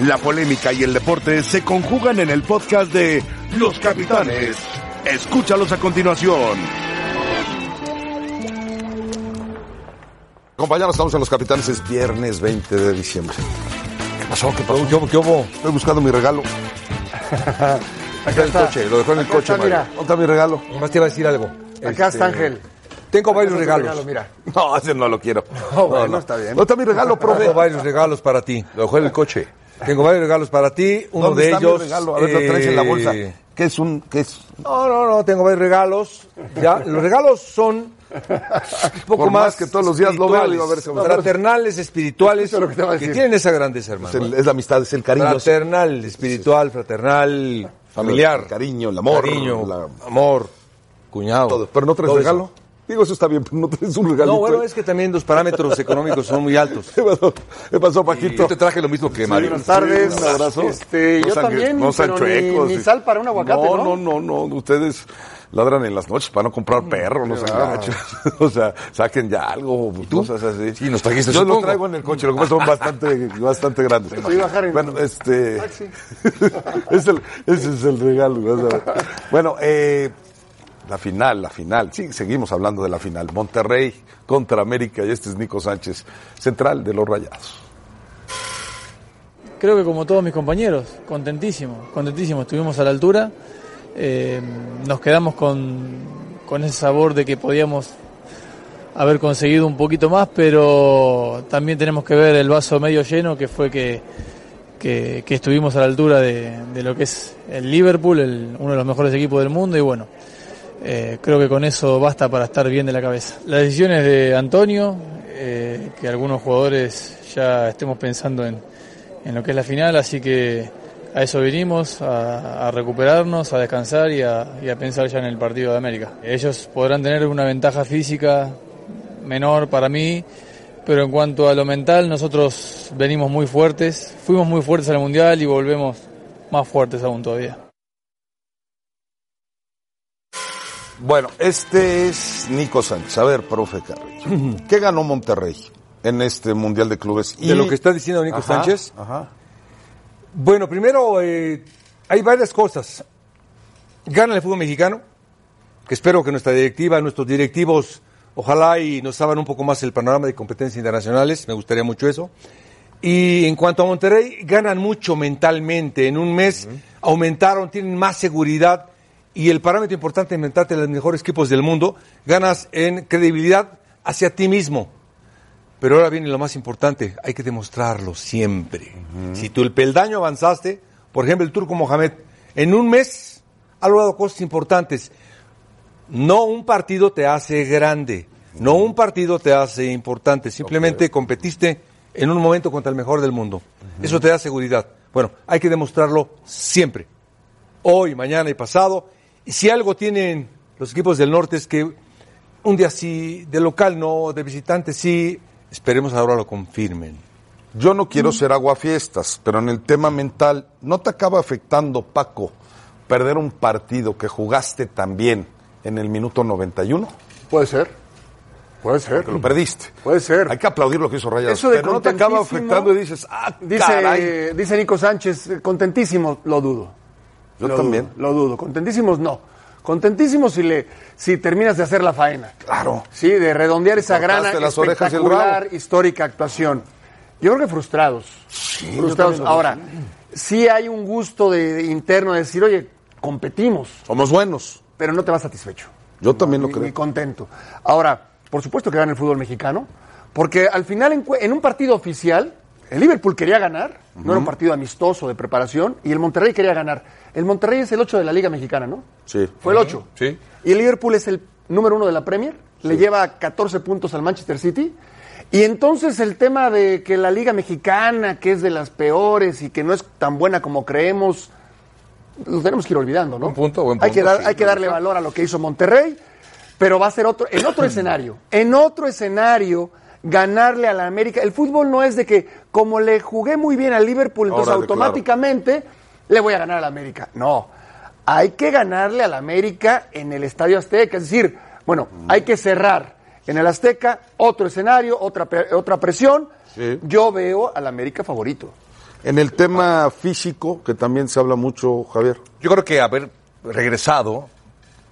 La polémica y el deporte se conjugan en el podcast de Los Capitanes. Escúchalos a continuación. Compañeros, estamos en Los Capitanes, es viernes 20 de diciembre. ¿Qué pasó? ¿Qué pasó? ¿Qué hubo? ¿Qué hubo? Estoy buscando mi regalo. Acá en el coche, lo dejó en el Acá coche, está, mira. ¿Dónde está mi regalo? Más te iba a decir algo. Acá está Ángel. Tengo varios está regalos. regalo, mira. No, ese no lo quiero. Oh, bueno, está bien. ¿Dónde está mi regalo, profe? Tengo varios regalos para ti. Lo dejó en el coche. Tengo varios regalos para ti. Uno ¿Dónde de está ellos. mi regalo? A ver, lo traes en la bolsa. eh, ¿Qué es un, qué es? No, no, no, tengo varios regalos. Ya, los regalos son un poco Por más más que todos los días lo veo, digo, a ver si- fraternales, espirituales, es lo que te iba a decir. tienen esa grandeza, Es, hermano. el- es la amistad, es el cariño. Fraternal, espiritual, fraternal, familiar. El cariño, el amor, Cariño, la- amor, cuñado. Todo. Pero no traes regalo. eso. Digo, eso está bien, pero no traes un regalo. No, bueno, es que también los parámetros económicos son muy altos. ¿Qué pasó, ¿Qué pasó, Y Paquito? yo te traje lo mismo que Mario. Buenas tardes. Sí, un abrazo. Este, yo también, no pero ni- chuecos. ni sal para un aguacate, no, ¿no? No, no, no, Ustedes ladran en las noches para no comprar perro, no sean gachos. o sea, saquen ya algo, cosas así. Sí, nos trajiste, Yo lo traigo en el coche, lo que pasa son bastante, bastante grandes. Voy a bajar en- Bueno, este... Taxi. es el- ese es el regalo. vas a ver. Bueno, eh, la final, la final. Sí, seguimos hablando de la final. Monterrey contra América y este es Nico Sánchez, central de los Rayados. Creo que como todos mis compañeros, contentísimo, contentísimo, estuvimos a la altura, eh, nos quedamos con, con ese sabor de que podíamos haber conseguido un poquito más, pero también tenemos que ver el vaso medio lleno, que fue que, que, estuvimos a la altura de, de lo que es el Liverpool, el- uno de los mejores equipos del mundo, y bueno, eh, creo que con eso basta para estar bien de la cabeza. La decisión es de Antonio, eh, que algunos jugadores ya estemos pensando en, en lo que es la final, así que a eso vinimos, a, a recuperarnos, a descansar y a, y a pensar ya en el partido de América. Ellos podrán tener una ventaja física menor para mí, pero en cuanto a lo mental, nosotros venimos muy fuertes, fuimos muy fuertes al Mundial y volvemos más fuertes aún todavía. Bueno, este es Nico Sánchez. A ver, profe Carrillo. ¿Qué ganó Monterrey en este Mundial de Clubes? De lo que está diciendo Nico Ajá, Sánchez. Ajá. Bueno, primero, eh, hay varias cosas. Gana el fútbol mexicano, que espero que nuestra directiva, nuestros directivos, ojalá y nos abran un poco más el panorama de competencias internacionales, me gustaría mucho eso. Y en cuanto a Monterrey, ganan mucho mentalmente. En un mes aumentaron, tienen más seguridad. Y el parámetro importante de inventarte los mejores equipos del mundo, ganas en credibilidad hacia ti mismo. Pero ahora viene lo más importante, hay que demostrarlo siempre. Si tú el peldaño avanzaste, por ejemplo el turco Mohamed, en un mes ha logrado cosas importantes. No un partido te hace grande, no un partido te hace importante, simplemente competiste en un momento contra el mejor del mundo. Eso te da seguridad. Bueno, hay que demostrarlo siempre. Hoy, mañana y pasado. Y si algo tienen los equipos del norte es que un día sí, de local no, de visitante sí, esperemos ahora lo confirmen. Yo no quiero ser aguafiestas, pero en el tema mental, ¿no te acaba afectando, Paco, perder un partido que jugaste tan bien en el minuto 91? Puede ser. Puede ser. Que lo perdiste. Puede ser. Hay que aplaudir lo que hizo Rayados. Eso de pero no te acaba afectando y dices, ah, caray. Dice, dice Nico Sánchez, contentísimo, lo dudo. Yo Lo también. dudo, lo dudo. Contentísimos no. Contentísimos si le si terminas de hacer la faena. Claro. Sí, de redondear esa gran espectacular, histórica actuación. Yo creo que frustrados. frustrados. Ahora, sí hay un gusto de, interno de decir, oye, competimos, Somos buenos. pero no te vas satisfecho. Yo también lo ni, creo. ni contento. Ahora, por supuesto que gana el fútbol mexicano, porque al final en un partido oficial, el Liverpool quería ganar, no era un partido amistoso de preparación, y el Monterrey quería ganar. El Monterrey es el 8 de la Liga Mexicana, ¿no? Sí. Fue el 8. Sí. Y el Liverpool es el número uno de la Premier, le lleva 14 puntos al Manchester City. Y entonces el tema de que la Liga Mexicana, que es de las peores y que no es tan buena como creemos, lo tenemos que ir olvidando, ¿no? Buen punto, buen Hay que, punto, dar- sí, hay que darle valor a lo que hizo Monterrey, pero va a ser otro, en otro escenario. En otro escenario, ganarle a la América. El fútbol no es de que, como le jugué muy bien al Liverpool, entonces Órale, automáticamente le voy a ganar a la América. No. Hay que ganarle a la América en el Estadio Azteca. Es decir, bueno, hay que cerrar en el Azteca otro escenario, otra, pre- otra presión. Sí. Yo veo al América favorito. En el tema físico, que también se habla mucho, Javier. Yo creo que haber regresado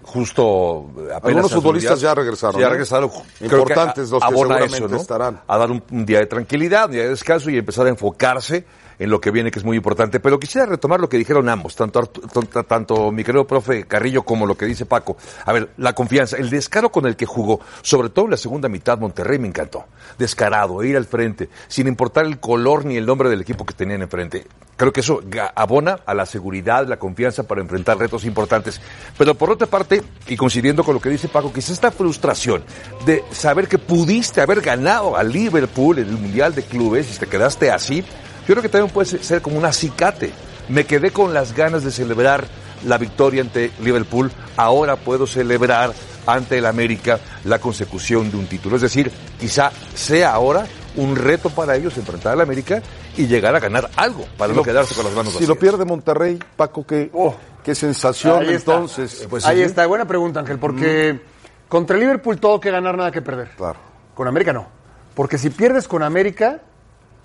justo apenas Algunos futbolistas ya regresaron, Ya ¿no? regresaron. Importantes los que abona seguramente eso, ¿no? estarán. A dar un, un día de tranquilidad, un día de descanso y empezar a enfocarse en lo que viene, que es muy importante. Pero quisiera retomar lo que dijeron ambos, tanto, tanto, mi querido profe Carrillo como lo que dice Paco. A ver, la confianza, el descaro con el que jugó, sobre todo en la segunda mitad, Monterrey me encantó. Descarado, ir al frente, sin importar el color ni el nombre del equipo que tenían enfrente. Creo que eso abona a la seguridad, la confianza para enfrentar retos importantes. Pero por otra parte, y coincidiendo con lo que dice Paco, quizás esta frustración de saber que pudiste haber ganado a Liverpool en el Mundial de Clubes y te quedaste así, yo creo que también puede ser- como un acicate. Me quedé con las ganas de celebrar la victoria ante Liverpool, ahora puedo celebrar ante el América la consecución de un título. Es decir, quizá sea ahora un reto para ellos enfrentar al América y llegar a ganar algo, para no quedarse con las manos Si vacías. lo pierde Monterrey, Paco, ¿qué, Oh. qué sensación Ahí está. entonces? Pues Ahí sí. está, buena pregunta, Ángel, porque contra el Liverpool todo que ganar, nada que perder. Claro. Con América no. Porque si pierdes con América,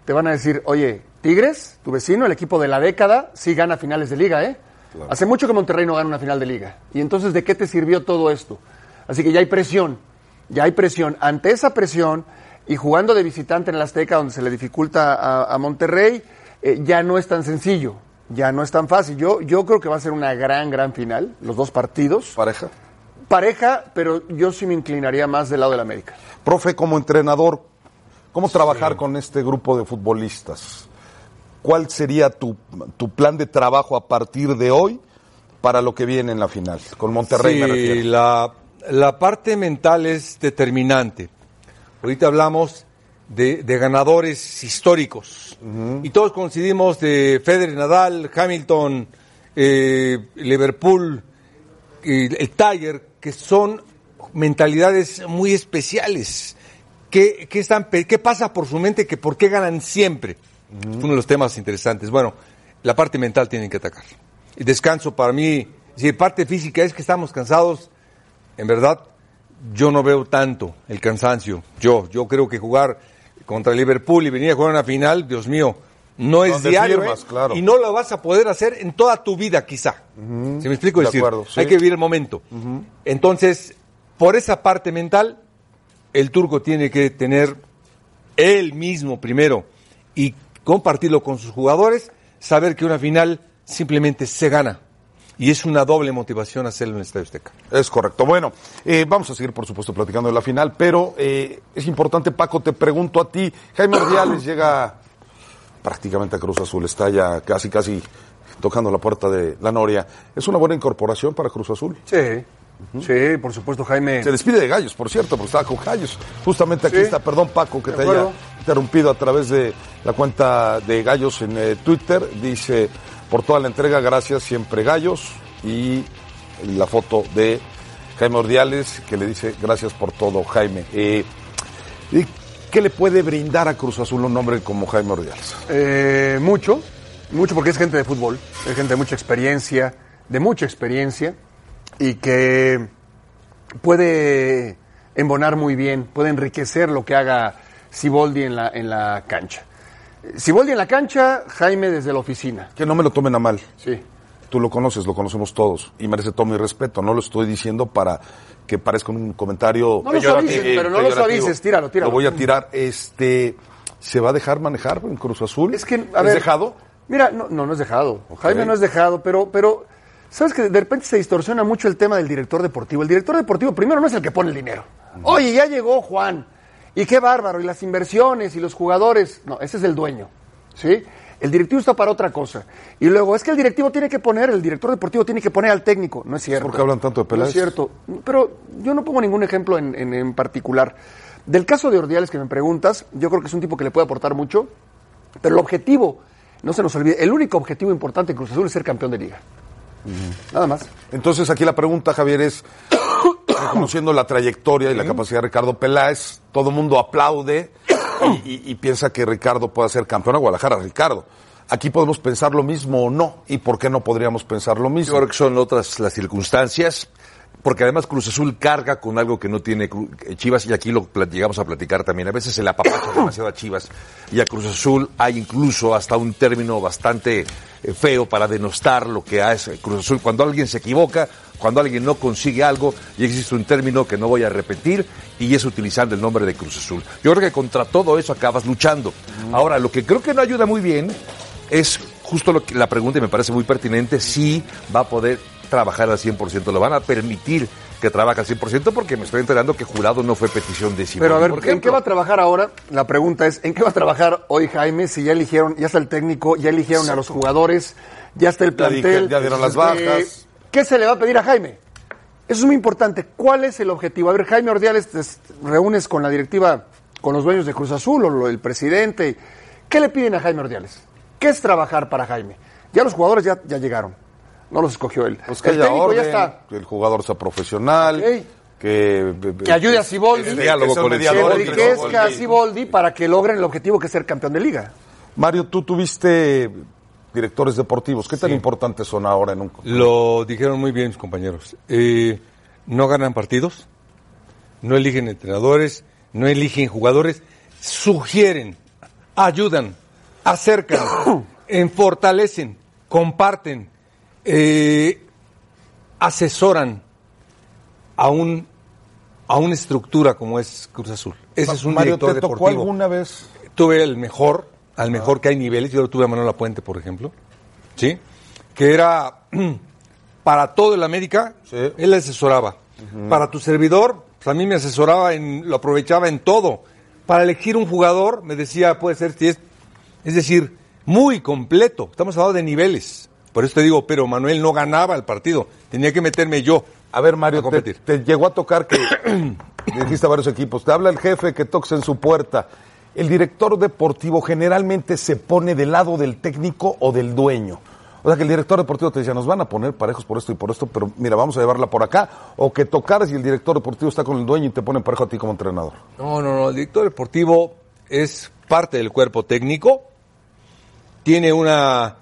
te van a decir, oye, Tigres, tu vecino, el equipo de la década, sí gana finales de liga, ¿eh? Hace mucho que Monterrey no gana una final de liga. Y entonces, ¿de qué te sirvió todo esto? Así que ya hay presión, ya hay presión. Ante esa presión y jugando de visitante en el Azteca, donde se le dificulta a, a Monterrey, eh, ya no es tan sencillo, ya no es tan fácil. Yo, yo creo que va a ser una gran, gran final, los dos partidos. Pareja. Pareja, pero yo sí me inclinaría más del lado del América. Profe, como entrenador, ¿cómo trabajar con este grupo de futbolistas? ¿Cuál sería tu, tu plan de trabajo a partir de hoy para lo que viene en la final? Con Monterrey me Sí, refiero. la, la parte mental es determinante. Ahorita hablamos de, de ganadores históricos. Y todos coincidimos de Federer, Nadal, Hamilton, eh, Liverpool, el Tiger, que son mentalidades muy especiales. ¿Qué, qué están, pe- ¿Qué pasa por su mente? que ¿Por qué ganan siempre? Uno de los temas interesantes. Bueno, la parte mental tienen que atacar. Descanso para mí, si parte física es que estamos cansados, en verdad, yo no veo tanto el cansancio. Yo, yo creo que jugar contra Liverpool y venir a jugar una final, Dios mío, no es Donde diario. firmas, ¿eh? claro. Y no lo vas a poder hacer en toda tu vida, quizá. ¿Se me explico? De decir, acuerdo, sí. hay que vivir el momento. Entonces, por esa parte mental, el turco tiene que tener él mismo primero y compartirlo con sus jugadores, saber que una final simplemente se gana. Y es una doble motivación hacerlo en el Estadio Azteca. Es correcto. Bueno, eh, vamos a seguir, por supuesto, platicando de la final, pero eh, es importante, Paco, te pregunto a ti. Jaime Ordiales llega prácticamente a Cruz Azul, está ya casi, casi tocando la puerta de la Noria. ¿Es una buena incorporación para Cruz Azul? Sí, sí, por supuesto, Jaime. Se despide de Gallos, por cierto, porque estaba con Gallos. Justamente aquí Sí. está, perdón Paco, que De te haya interrumpido a través de la cuenta de Gallos en eh, Twitter. Dice, por toda la entrega, gracias, siempre Gallos. Y la foto de Jaime Ordiales, que le dice, gracias por todo, Jaime. Eh, ¿y ¿Qué le puede brindar a Cruz Azul un hombre como Jaime Ordiales? Eh, mucho, mucho porque es gente de fútbol, es gente de mucha experiencia, de mucha experiencia y que puede embonar muy bien, puede enriquecer lo que haga Siboldi en la, en la cancha. Siboldi en la cancha, Jaime desde la oficina. Que no me lo tomen a mal. Sí. Tú lo conoces, lo conocemos todos y merece todo mi respeto. No lo estoy diciendo para que parezca un comentario. No lo suavices, pero no lo suavices, tíralo, tíralo. Lo voy a tirar. Este, ¿se va a dejar manejar en Cruz Azul? Es que, a ver, dejado? Mira, no, no, no es dejado. Jaime no es dejado, pero, pero, ¿sabes que de repente se distorsiona mucho el tema del director deportivo? El director deportivo primero no es el que pone el dinero. Oye, ya llegó Juan, y qué bárbaro, y las inversiones, y los jugadores. No, ese es el dueño, ¿sí? El directivo está para otra cosa. Y luego, es que el directivo tiene que poner, el director deportivo tiene que poner al técnico. No es cierto. ¿Por qué hablan tanto de No Peláez? es cierto. Pero yo no pongo ningún ejemplo en, en- en particular. Del caso de Ordiales que me preguntas, yo creo que es un tipo que le puede aportar mucho, pero el objetivo, no se nos olvide, el único objetivo importante de Cruz Azul es ser campeón de liga. Nada más. Entonces aquí la pregunta, Javier, es, reconociendo la trayectoria y la capacidad de Ricardo Peláez, todo el mundo aplaude y, y- y piensa que Ricardo pueda ser campeón a Guadalajara, Ricardo. Aquí podemos pensar lo mismo o no, y por qué no podríamos pensar lo Yo mismo. creo que son otras las circunstancias. porque además Cruz Azul carga con algo que no tiene eh, Chivas y aquí lo llegamos a platicar también. A veces se le apapacha demasiado a Chivas y a Cruz Azul hay incluso hasta un término bastante eh, feo para denostar lo que hace Cruz Azul. Cuando alguien se equivoca, cuando alguien no consigue algo y existe un término que no voy a repetir y es utilizando el nombre de Cruz Azul. Yo creo que contra todo eso acabas luchando. Ahora, lo que creo que no ayuda muy bien es justo lo que la pregunta y me parece muy pertinente, si va a poder trabajar al 100%, lo van a permitir que trabaje al 100% porque me estoy enterando que jurado no fue petición de Simón. Pero a ver, ¿en qué va a trabajar ahora? La pregunta es, ¿en qué va a trabajar hoy Jaime si ya eligieron, ya está el técnico, ya eligieron a los jugadores, ya está el plantel? ya dieron las Este, bajas. ¿Qué se le va a pedir a Jaime? Eso es muy importante. ¿Cuál es el objetivo? A ver, Jaime Ordiales, te reúnes con la directiva, con los dueños de Cruz Azul o el presidente. ¿Qué le piden a Jaime Ordiales? ¿Qué es trabajar para Jaime? Ya los jugadores ya, ya llegaron. No los escogió él. Pues que el haya técnico orden, ya está. que el jugador sea profesional, que, Que ayude a Siboldi. El diálogo que enriquezca a. Siboldi para que logren el objetivo que es ser campeón de liga. Mario, tú tuviste directores deportivos. ¿Qué tan importantes son ahora en un Lo dijeron muy bien mis compañeros. Eh, no ganan partidos, no eligen entrenadores, no eligen jugadores, sugieren, ayudan, acercan, en- fortalecen, comparten, eh, asesoran a un a una estructura como es Cruz Azul. Ese es un Mario, director ¿te tocó deportivo. alguna vez? Tuve el mejor, al mejor que hay niveles. Yo lo tuve a Manuel Puente, por ejemplo. ¿Sí? Que era para todo el América, Sí. él asesoraba. Para tu servidor, pues a mí me asesoraba, en, lo aprovechaba en todo. Para elegir un jugador, me decía, puede ser, si es, es decir, muy completo. Estamos hablando de niveles. Por eso te digo, pero Manuel no ganaba el partido. Tenía que meterme yo. A ver, Mario, A te, competir. te llegó a tocar que dijiste a varios equipos, te habla el jefe que toques en su puerta. El director deportivo generalmente se pone del lado del técnico o del dueño. O sea, que el director deportivo te decía, nos van a poner parejos por esto y por esto, pero mira, vamos a llevarla por acá. O que tocaras y el director deportivo está con el dueño y te ponen parejo a ti como entrenador. No, no, no. El director deportivo es parte del cuerpo técnico. Tiene una,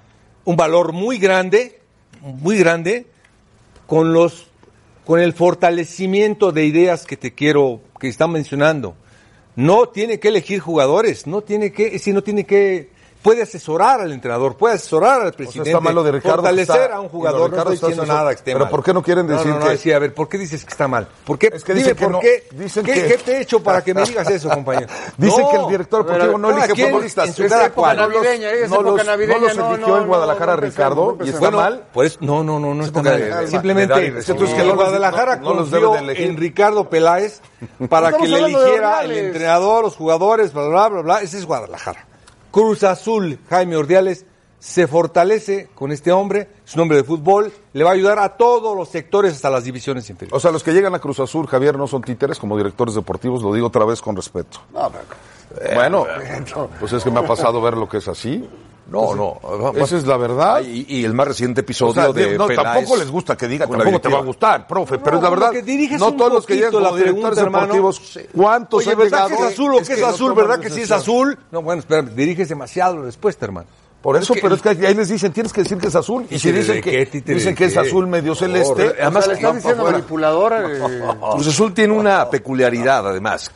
un valor muy grande, muy grande, con los, con el fortalecimiento de ideas que te quiero, que están mencionando. No tiene que elegir jugadores, no tiene que, decir, no tiene que, puede asesorar al entrenador, puede asesorar al O sea, presidente. está mal lo de Ricardo. Fortalecer está- a un jugador, no estoy está diciendo nada que esté Pero mal. ¿por qué no quieren decir no, no, no, que- sí, a ver, ¿por qué dices que está mal? ¿Por qué, Es que dime, ¿por no- qué? dicen ¿Qué, que- qué te he hecho para que me digas eso, compañero? Dicen No, que el director deportivo no elige futbolistas. en su cada época cual. navideña, es no época los, navideña, no los no, eligió no, en Guadalajara Ricardo y está Bueno, mal. pues no, no, no, no está mal. Simplemente recibir. es que Es que no los- Guadalajara confió elegir. en Ricardo Peláez para que le eligiera el entrenador, los jugadores, bla, bla, bla, bla. Ese es Guadalajara. Cruz Azul, Jaime Ordiales, se fortalece con este hombre, es un hombre de fútbol, le va a ayudar a todos los sectores hasta las divisiones inferiores. O sea, los que llegan a Cruz Azul, Javier, no son títeres como directores deportivos, lo digo otra vez con respeto. No, pero- Bueno, pues es que me ha pasado ver lo que es así. No, no. Esa es la verdad. Y, y el más reciente episodio O sea, de no, Peláez tampoco les gusta que diga, tampoco te va a gustar, profe, pero es la verdad. que diriges no un todos los que llegan como directores pregunta, hermano. deportivos, ¿cuántos Oye, han ¿verdad llegado? que es azul o Es que es azul? ¿Verdad que sí es azul? No, bueno, espérame, diriges demasiado la respuesta, hermano. Por eso, pero es que ahí les dicen, tienes que decir que es azul. Y si dicen que, dicen que es azul medio celeste. Además, o sea, le estás diciendo fuera. manipulador. eh, Cruz Azul tiene una peculiaridad, además.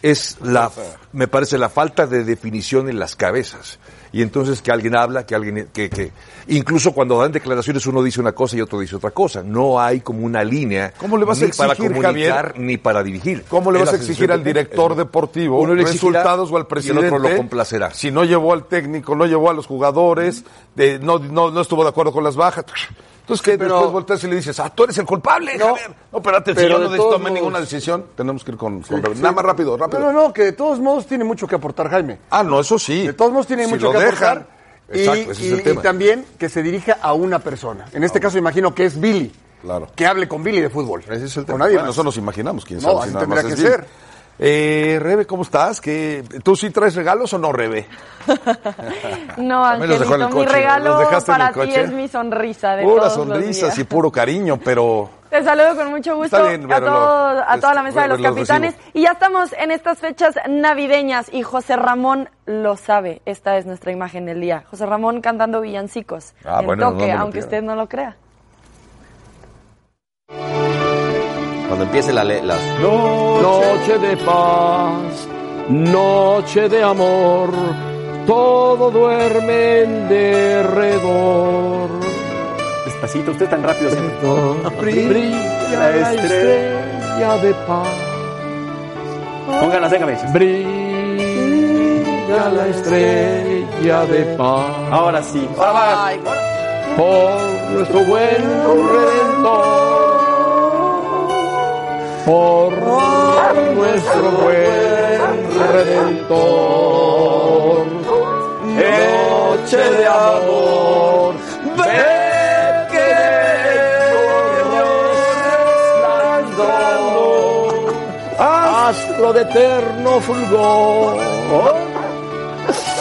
Es la, me parece, la falta de definición en las cabezas. Y entonces que alguien habla, que alguien, que, que, incluso cuando dan declaraciones uno dice una cosa y otro dice otra cosa. No hay como una línea. ¿Cómo le vas a ni para comunicar Javier? ni para dirigir. ¿Cómo le vas a exigir al director deportivo Uno le resultados o al y el presidente? otro lo complacerá. Si no llevó al técnico, no llevó a los jugadores, de- no, no, no estuvo de acuerdo con las bajas. Entonces, pero- Después volteas y le dices, ah, tú eres el culpable, No, Javier. No, espérate, si pero yo de no todos tomé modos- ninguna decisión, tenemos que ir con... con- Sí. Nada más rápido, rápido. No, no, no, que de todos modos tiene mucho que aportar Jaime. Ah, no, eso sí. De todos modos tiene Si mucho que dejan. aportar. Y, Exacto, ese es y- el tema. y también que se dirija a una persona. En este caso imagino que es Billy. Claro. Que hable con Billy de fútbol. Ese es el Con tema. nadie Bueno, más. eso nos imaginamos, quién No, sabe. así si nada tendría que ser. Eh, Rebe, ¿cómo estás? ¿Qué, ¿Tú sí traes regalos o no, Rebe? No, Angelito, el mi coche, regalo ¿los dejaste en el para ti coche? es mi sonrisa de Puras todos los días. y puro cariño, pero... Te saludo con mucho gusto bien, a, todo- a toda la este, mesa de los capitanes. recibo. Y ya estamos en estas fechas navideñas y José Ramón lo sabe. Esta es nuestra imagen del día. José Ramón cantando villancicos Ah, en bueno, toque, aunque usted no lo crea. Cuando empiece la, las... Noche de paz, noche de amor, todo duerme en derredor. Despacito, usted tan rápido siempre. Brilla la estrella de paz. Con ganas, déjame. Brilla la estrella de paz. Ahora sí. Ahora va. Por nuestro buen redentor. Por nuestro buen redentor. Noche de amor. Ven que resplandor. Astro de eterno fulgor.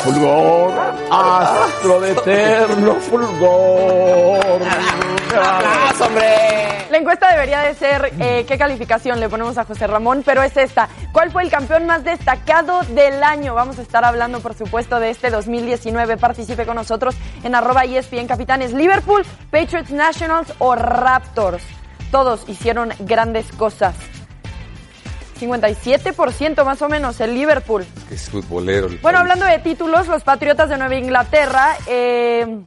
Fulgor, astro de eterno fulgor. La encuesta debería de ser eh, qué calificación le ponemos a José Ramón, pero es esta. ¿Cuál fue el campeón más destacado del año? Vamos a estar hablando, por supuesto, de este 2019. Participe con nosotros en arroba ESPN Capitanes. Liverpool, Patriots Nationals o Raptors. Todos hicieron grandes cosas. 57% más o menos el Liverpool. Es futbolero. el Bueno, país. hablando de títulos, los Patriotas de Nueva Inglaterra eh,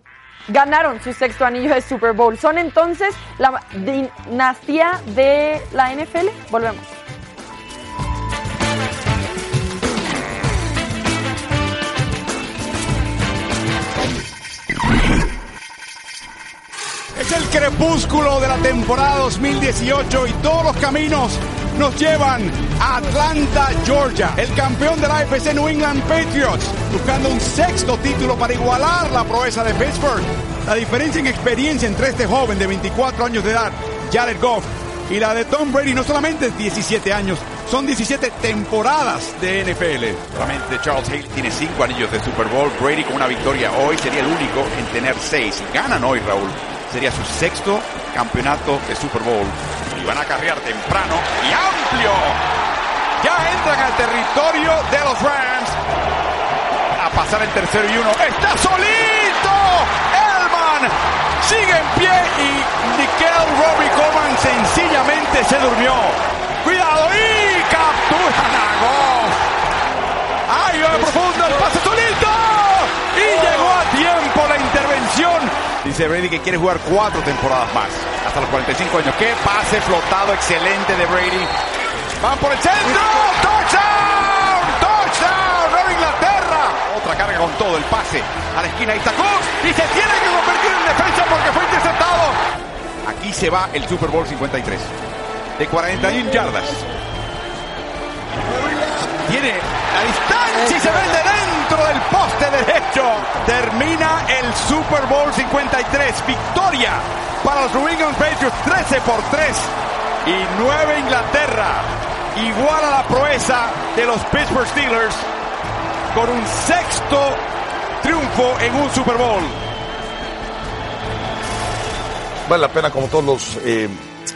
ganaron su sexto anillo de Super Bowl. Son entonces la dinastía de la NFL. Volvemos. Es el crepúsculo de la temporada 2018 y todos los caminos nos llevan Atlanta, Georgia. El campeón de la AFC New England Patriots buscando un sexto título para igualar la proeza de Pittsburgh. La diferencia en experiencia entre este joven de 24 años de edad, Jared Goff, y la de Tom Brady no solamente es 17 años, son 17 temporadas de NFL. Solamente Charles Hale tiene cinco anillos de Super Bowl. Brady con una victoria hoy sería el único en tener seis. Si ganan hoy, Raúl, sería su sexto campeonato de Super Bowl. Y van a carrear temprano y amplio. Ya entran al territorio de los Rams. A pasar el tercero y uno. ¡Está solito! ¡Elman! Sigue en pie y Nickel Robbie Coleman sencillamente se durmió. Cuidado y capturan a Goff. ¡Ay, va profundo el pase solito! Y llegó a tiempo la intervención. Dice Brady que quiere jugar cuatro temporadas más. Hasta los 45 años. ¡Qué pase flotado excelente de Brady! Van por el centro. ¡Touchdown! ¡Touchdown! ¡Nueva Inglaterra! Otra carga con todo el pase. A la esquina ahí está Cook y se tiene que convertir en defensa porque fue interceptado. Aquí se va el Super Bowl 53. De 41 yardas. Tiene la distancia y se mete dentro del poste derecho. Termina el Super Bowl 53. Victoria para los New England Patriots 13 por 3. Y Nueva Inglaterra iguala la proeza de los Pittsburgh Steelers con un sexto triunfo en un Super Bowl. Vale la pena, como todos los eh,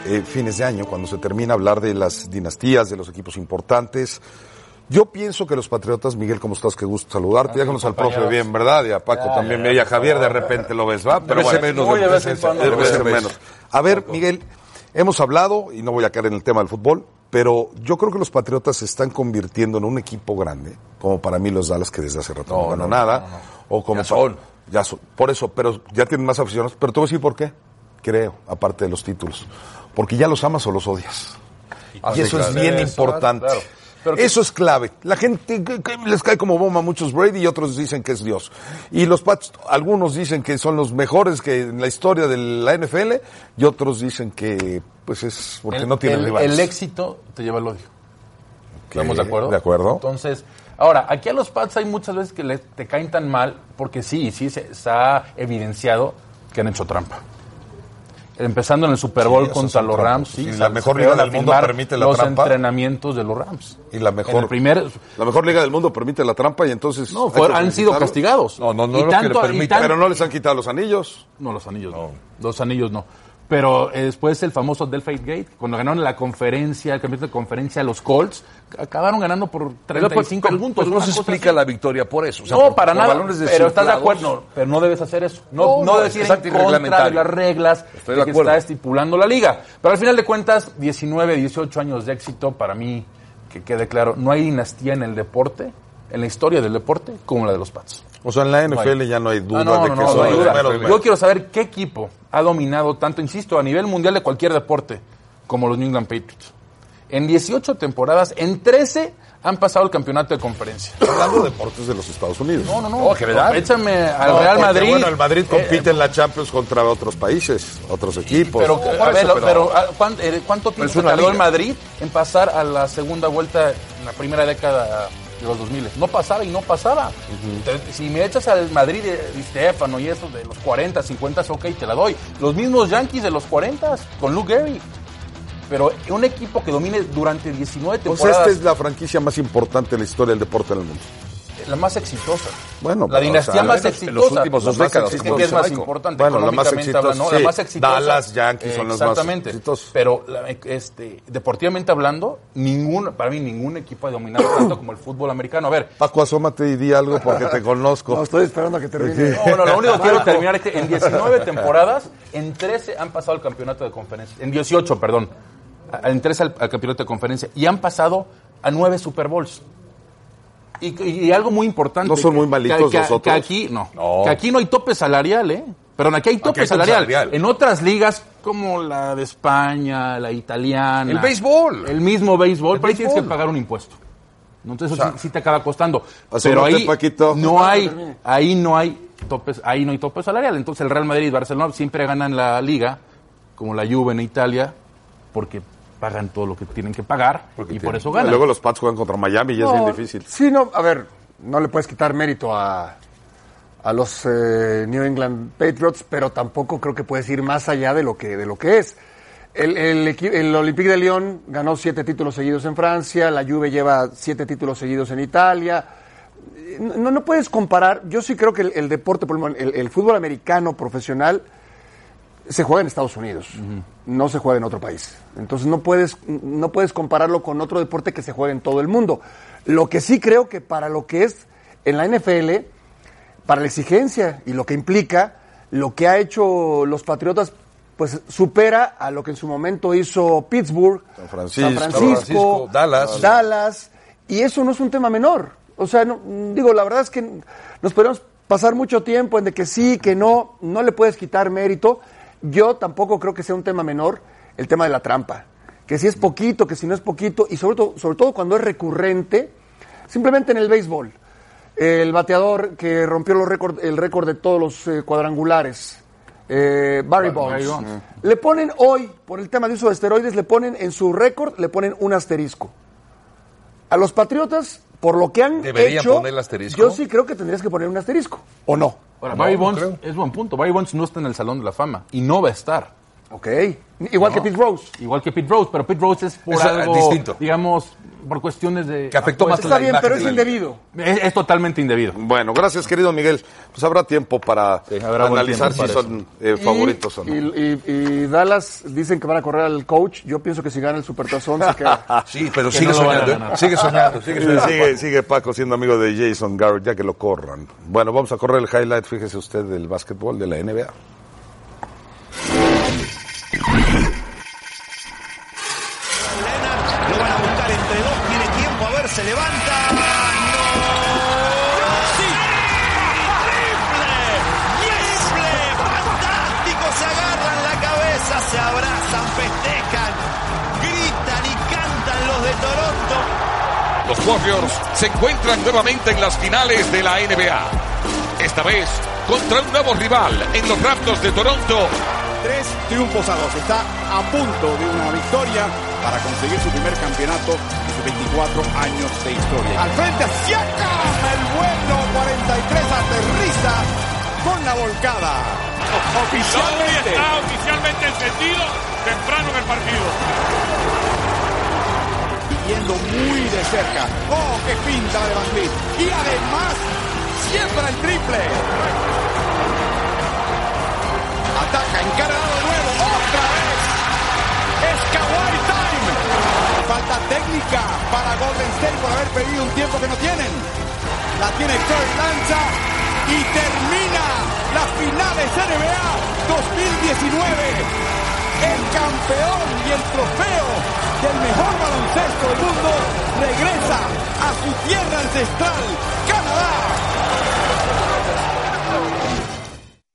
eh, fines de año, cuando se termina, hablar de las dinastías, de los equipos importantes. Yo pienso que los Patriotas, Miguel, ¿cómo estás? Qué gusto saludarte. Déjanos al profe bien, ¿verdad? Y a Paco Ya, también. ya, Y a Javier de repente lo ves, ¿va? Vez en menos, de de menos. A ver, Miguel, hemos hablado, y no voy a caer en el tema del fútbol, pero yo creo que los Patriotas se están convirtiendo en un equipo grande, como para mí los Dallas, que desde hace rato no, No, ganó no, nada. no. O como Ya son. Ya son. Por eso, pero ya tienen más aficionados. Pero te voy a decir por qué. Creo, aparte de los títulos. Porque ya los amas o los odias. Y eso claro. es bien Eso, importante. claro. Eso es clave. La gente les cae como bomba a muchos Brady y otros dicen que es Dios. Y los Pats, algunos dicen que son los mejores que en la historia de la NFL y otros dicen que pues es porque el, no tienen el- rivales. el éxito te lleva al odio. ¿Estamos de acuerdo? de acuerdo. Entonces, ahora, aquí a los Pats hay muchas veces que le- te caen tan mal porque sí, sí se, se ha evidenciado que han hecho trampa. Empezando en el Super Bowl Sí, contra los. Rams, sí, se- la mejor liga del mundo permite la los trampa. entrenamientos de los Rams. Y la mejor, primer, la mejor liga del mundo permite la trampa y entonces No, fue- han sido castigados. No, no, no, Y lo que tanto- le y permite. tan- pero no les han quitado los anillos. No, los anillos no. Los anillos no. Pero eh, después el famoso Delphi Gate, cuando ganaron la conferencia, el campeonato de conferencia, los Colts, acabaron ganando por 35 Pero, puntos. pues, no una se explica así. la victoria por eso. o sea, no, por- para por nada. balones Pero estás de acuerdo. No, pero no debes hacer eso. No, No, no, no, debes ir en contra de las reglas Estoy de que acuerdo. está estipulando la liga. Pero al final de cuentas, 19, 18 años de éxito, para mí, que quede claro, no hay dinastía en el deporte, en la historia del deporte, como la de los Pats. O sea, en la No NFL ya no hay duda no, de no, que no, son no hay los duda. primeros. Yo quiero saber qué equipo ha dominado tanto, insisto, a nivel mundial de cualquier deporte, como los New England Patriots. En 18 temporadas, en 13 han pasado el campeonato de conferencia. Hablando de deportes de los Estados Unidos. No, no, no. Oh, qué verdad. Échame al No, Real porque, Madrid. Bueno, el Madrid Eh, compite en la Champions contra otros países, otros equipos. Pero, Por a ver, eso, lo- pero, ¿a ¿cuán- eh, ¿cuánto es tiempo una tardó el. Madrid en pasar a la segunda vuelta en la primera década de los 2000? No pasaba y no pasaba. Si me echas al Madrid de Stefano y eso de los 40, 50, ok, te la doy. Los mismos Yankees de los 40 con Luke Gehrig. Pero un equipo que domine durante 19 O sea, temporadas, esta es la franquicia más importante en la historia del deporte en el mundo. la más exitosa. Bueno, la dinastía o sea, más en exitosa. los últimos dos décadas, como que es más importante Bueno, la más económicamente exitosa, hablando, sí. la más exitosa. Dallas, Yankees son los más Exactamente. exitosos. Pero la- este, deportivamente hablando, ningún, para mí ningún equipo ha dominado tanto como el fútbol americano. A ver, Paco, asómate y di algo porque te conozco. No, estoy esperando a que termine. no, no, lo único que quiero terminar es que en 19 temporadas, en 13 han pasado el campeonato de conferencia. En 18, perdón. A- En 13 al, al campeonato de conferencia. Y han pasado a 9 Super Bowls. Y, y algo muy importante. ¿No son muy malitos que, los otros? que aquí, no, No. Que aquí no hay tope salarial, ¿eh? Perdón, aquí hay tope hay tope salarial. salarial. En otras ligas, como la de España, la italiana. El béisbol. El mismo béisbol, El pero ahí tienes que pagar un impuesto. Entonces eso sí, sí te acaba costando. Pero ahí Paquito. no hay, ahí no hay topes, ahí no hay tope salarial. Entonces el Real Madrid y Barcelona siempre ganan la liga, como la Juve en Italia, porque pagan todo lo que tienen que pagar y por eso Y ganan. luego los Pats juegan contra Miami y es No, bien difícil. Sí, no, a ver, no le puedes quitar mérito a, a los eh, New England Patriots, pero tampoco creo que puedes ir más allá de lo que, de lo que es. El, el, el Olympique de Lyon ganó siete títulos seguidos en Francia, la Juve lleva siete títulos seguidos en Italia. No, no puedes comparar, yo sí creo que el, el deporte, el, el fútbol americano profesional se juega en Estados Unidos, no se juega en otro país. Entonces no puedes, no puedes compararlo con otro deporte que se juega en todo el mundo. Lo que sí creo que para lo que es en la NFL, para la exigencia y lo que implica, lo que ha hecho los Patriotas, pues supera a lo que en su momento hizo Pittsburgh, San Francisco, San Francisco, Francisco, Dallas. Dallas, y eso no es un tema menor. O sea, no- digo, la verdad es que nos podemos pasar mucho tiempo en de que sí, que no, no le puedes quitar mérito. Yo tampoco creo que sea un tema menor el tema de la trampa. Que si es poquito, que si no es poquito, y sobre todo, sobre todo cuando es recurrente, simplemente en el béisbol. El bateador que rompió los récord, el récord de todos los eh, cuadrangulares, eh, Barry Bonds. Bonds. Le ponen hoy, por el tema de uso de esteroides, le ponen en su récord, le ponen un asterisco. A los Patriotas, por lo que han ¿Deberían hecho, ponerle asterisco? yo sí creo que tendrías que poner un asterisco, ¿o no? Ahora, No, Barry Bonds es buen punto. Barry Bonds no está en el Salón de la Fama y no va a estar. Ok. Igual que Pete Rose. Igual que Pete Rose, pero Pete Rose es por Es, eh, algo, distinto. digamos, por cuestiones de... Que afectó más Está la bien, pero es indebido. Es, es totalmente indebido. Bueno, gracias querido Miguel. Pues habrá tiempo para Sí, habrá buen analizar tiempo si son eh, favoritos o no. Y, y- y Dallas dicen que van a correr al coach. Yo pienso que si gana el Supertazón se queda. Sí, pero Que sigue no soñando. ¿eh? Sigue soñando, sigue soñando. sigue, sigue Paco siendo amigo de Jason Garrett, ya que lo corran. Bueno, vamos a correr el highlight, fíjese usted, del básquetbol de la NBA. Warriors se encuentran nuevamente en las finales de la NBA. Esta vez contra un nuevo rival en los Raptors de Toronto. Tres triunfos a dos. Está a punto de una victoria para conseguir su primer campeonato en sus 24 años de historia. Al frente, Siakam, el vuelo 43 aterriza con la volcada. Oficialmente. está oficialmente encendido temprano en el partido muy de cerca. ¡Oh, qué pinta de Van Y además, siembra el triple. Ataca, encargado de nuevo, otra vez. Es Kawhi Time. Falta técnica para Golden State por haber pedido un tiempo que no tienen. La tiene Kurt Lanza y termina las finales NBA 2019 el campeón y el trofeo del mejor baloncesto del mundo regresa a su tierra ancestral, Canadá.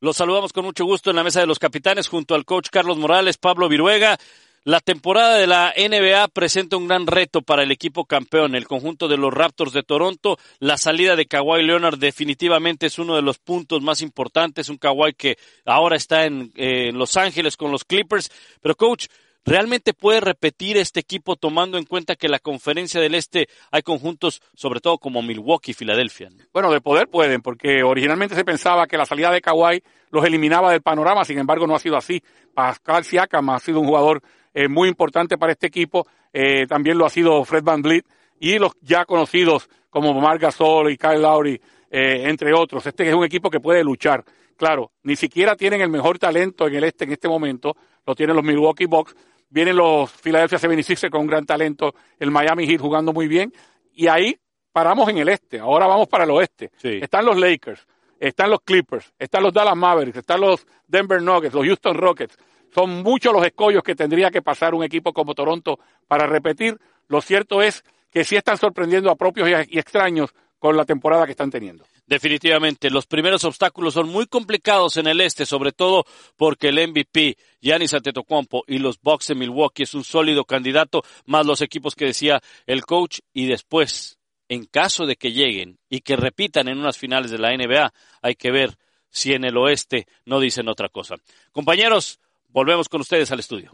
Los saludamos con mucho gusto en la mesa de los capitanes junto al coach Carlos Morales, Pablo Viruega. La temporada de la NBA presenta un gran reto para el equipo campeón, el conjunto de los Raptors de Toronto. La salida de Kawhi Leonard definitivamente es uno de los puntos más importantes. Un Kawhi que ahora está en, Los Ángeles con los Clippers. Pero coach, ¿Realmente puede repetir este equipo tomando en cuenta que la conferencia del Este hay conjuntos, sobre todo como Milwaukee y Filadelfia? Bueno, de poder pueden, porque originalmente se pensaba que la salida de Kawhi los eliminaba del panorama, sin embargo no ha sido así. Pascal Siakam ha sido un jugador eh, muy importante para este equipo, eh, también lo ha sido Fred Van Vliet y los ya conocidos como Marc Gasol y Kyle Lowry, eh, entre otros. Este es un equipo que puede luchar. Claro, ni siquiera tienen el mejor talento en el este en este momento, lo tienen los Milwaukee Bucks, vienen los Philadelphia 76 con un gran talento, el Miami Heat jugando muy bien, y ahí paramos en el este, ahora vamos para el oeste. Están los Lakers, están los Clippers, están los Dallas Mavericks, están los Denver Nuggets, los Houston Rockets. Son muchos los escollos que tendría que pasar un equipo como Toronto para repetir. Lo cierto es que sí están sorprendiendo a propios y extraños con la temporada que están teniendo. Definitivamente, los primeros obstáculos son muy complicados en el este, sobre todo porque el MVP, Giannis Antetokounmpo y los Bucks de Milwaukee es un sólido candidato, más los equipos que decía el coach y después, en caso de que lleguen y que repitan en unas finales de la NBA, hay que ver si en el oeste no dicen otra cosa. Compañeros, volvemos con ustedes al estudio.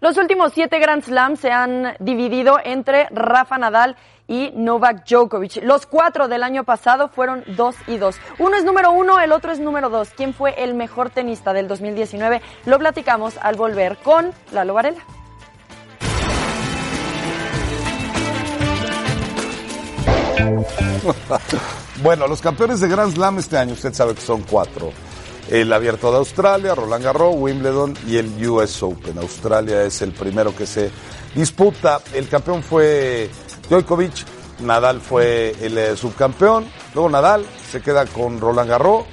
Los últimos siete Grand Slams se han dividido entre Rafa Nadal y Novak Djokovic. Los cuatro del año pasado fueron dos y dos. Uno es número uno, el otro es número dos. ¿Quién fue el mejor tenista del 2019? Lo platicamos al volver con Lalo Varela. bueno, los campeones de Grand Slam este año, usted sabe que son cuatro el Abierto de Australia, Roland Garros, Wimbledon y el US Open. Australia es el primero que se disputa. El campeón fue Djokovic, Nadal fue el eh, subcampeón, luego Nadal se queda con Roland Garros,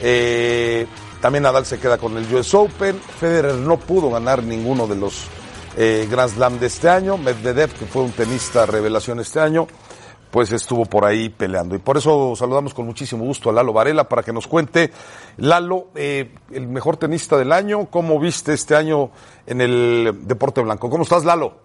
eh, también Nadal se queda con el US Open, Federer no pudo ganar ninguno de los eh, Grand Slam de este año, Medvedev, que fue un tenista revelación este año, pues estuvo por ahí peleando. Y por eso saludamos con muchísimo gusto a Lalo Varela para que nos cuente, Lalo, eh, el mejor tenista del año, ¿cómo viste este año en el deporte blanco? ¿Cómo estás, Lalo?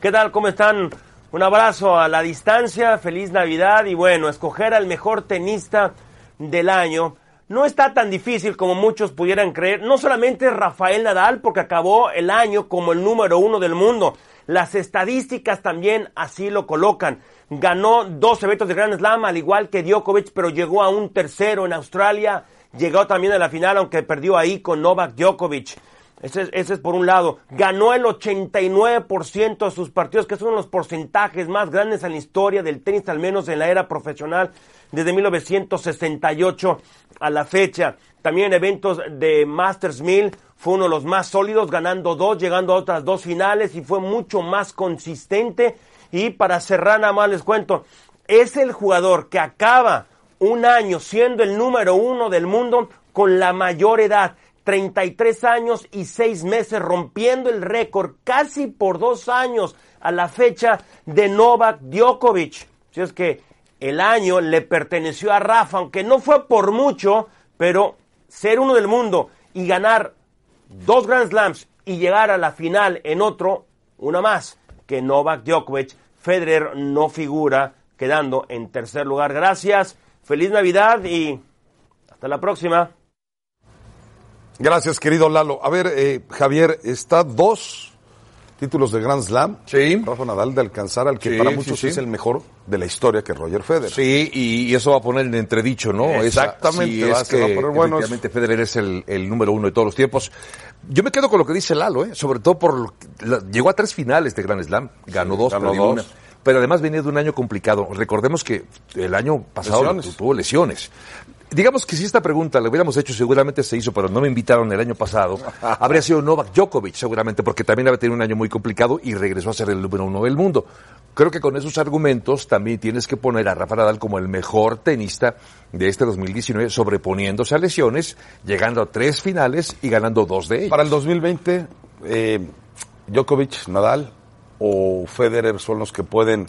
¿Qué tal? ¿Cómo están? Un abrazo a la distancia, feliz Navidad y bueno, escoger al mejor tenista del año no está tan difícil como muchos pudieran creer. No solamente Rafael Nadal, porque acabó el año como el número uno del mundo, las estadísticas también así lo colocan. Ganó dos eventos de Grand Slam, al igual que Djokovic, pero llegó a un tercero en Australia. Llegó también a la final, aunque perdió ahí con Novak Djokovic. Ese es, por un lado. Ganó el 89% de sus partidos, que son los porcentajes más grandes en la historia del tenis, al menos en la era profesional, desde 1968 a la fecha. También en eventos de Masters 1000 fue uno de los más sólidos, ganando dos, llegando a otras dos finales y fue mucho más consistente. Y para cerrar nada más les cuento, es el jugador que acaba un año siendo el número uno del mundo con la mayor edad. 33 años y 6 meses, rompiendo el récord casi por dos años a la fecha de Novak Djokovic. Si es que el año le perteneció a Rafa, aunque no fue por mucho, pero ser uno del mundo y ganar dos Grand Slams y llegar a la final en otro, una más, que Novak Djokovic. Federer no figura, quedando en tercer lugar. Gracias, feliz Navidad y hasta la próxima. Gracias, querido Lalo. A ver, eh, Javier, está dos títulos de Grand Slam. Sí. Rafa Nadal de alcanzar al que para muchos es el mejor de la historia, que Roger Federer. Sí, y, eso va a poner en entredicho, ¿no? Exactamente. es que bueno, Federer es el, número uno de todos los tiempos. Yo me quedo con lo que dice Lalo, ¿eh? Sobre todo por... llegó a tres finales de Grand Slam. Ganó dos, ganó dos. una. Pero además venía de un año complicado. Recordemos que el año pasado tuvo lesiones digamos que si esta pregunta la hubiéramos hecho, seguramente se hizo, pero no me invitaron el año pasado, habría sido Novak Djokovic, seguramente, porque también había tenido un año muy complicado y regresó a ser el número uno del mundo. Creo que con esos argumentos también tienes que poner a Rafa Nadal como el mejor tenista de este 2019, sobreponiéndose a lesiones, llegando a tres finales y ganando dos de ellas. Para el 2020, eh, Djokovic, Nadal o Federer son los que pueden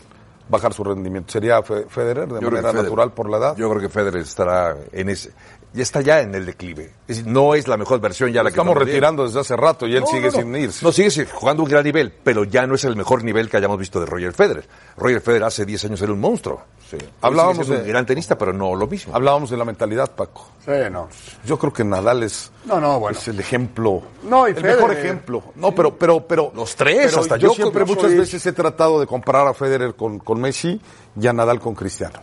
bajar su rendimiento. ¿Sería Fe- Federer de Yo manera Federer- natural por la edad? Yo creo que Federer estará en ese, ya está ya en el declive. Es decir, no es la mejor versión ya la que Estamos retirando desde hace rato y él No, sigue no, no. sin irse. No, sigue sin- jugando un gran nivel, pero ya no es el mejor nivel que hayamos visto de Roger Federer. Roger Federer hace 10 años era un monstruo. Sí. Hablábamos de- un gran tenista, pero no lo mismo. Hablábamos de la mentalidad, Paco. Sí, no. Yo creo que Nadal es, No, no, bueno. es el ejemplo. No, y el Federer. mejor ejemplo. No, pero, pero, pero. Los tres, pero hasta yo Djokovic. siempre muchas veces he tratado de comparar a Federer con, con Messi y a Nadal con Cristiano.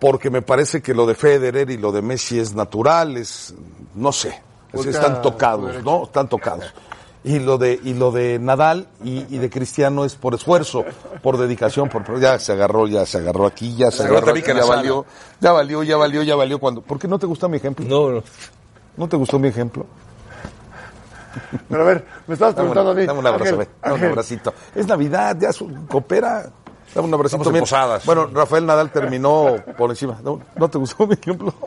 Porque me parece que lo de Federer y lo de Messi es natural, es, no sé, es- están tocados. ¿no? Están tocados. Y lo de, y lo de Nadal y, y de Cristiano es por esfuerzo, por dedicación, por, ya se agarró, ya se agarró aquí, ya se Se agarró aquí, ya valió, ya valió, ya valió, ya valió cuando, ¿por qué no te gustó mi ejemplo? No, no. ¿No te gustó mi ejemplo? Pero a ver, me estabas Dame, preguntando a mí. dame un abrazo, Ángel, ve, dame un Ángel. abracito. Es Navidad, ya su, coopera. Dame un abracito. Estamos en bien. posadas. Bueno, Rafael Nadal terminó por encima. ¿No, no te gustó mi ejemplo?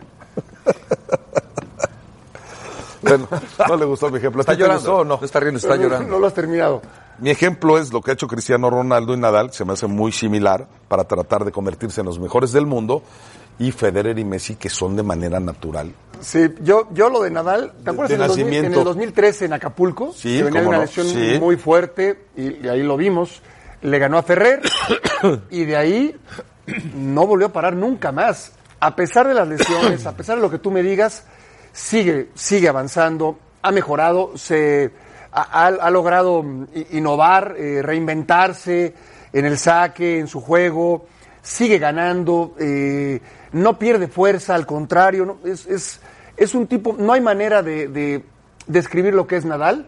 Bueno, no le gustó mi ejemplo. ¿A Está llorando. gustó o no? No está riendo, está llorando. No lo has terminado. Mi ejemplo es lo que ha hecho Cristiano Ronaldo y Nadal, se me hace muy similar para tratar de convertirse en los mejores del mundo, y Federer y Messi, que son de manera natural. Sí, yo, yo lo de Nadal, ¿te acuerdas de en, el 2000 en el 2013 en Acapulco? Sí, que venía de cómo una no, lesión sí. muy fuerte y, y ahí lo vimos. Le ganó a Ferrer y de ahí no volvió a parar nunca más. A pesar de las lesiones, a pesar de lo que tú me digas, sigue, sigue avanzando, ha mejorado, se ha, ha- logrado mm, innovar, eh, reinventarse en el saque, en su juego, sigue ganando, eh, no pierde fuerza, al contrario, no- es, es, es un tipo, no hay manera de describir lo que es Nadal.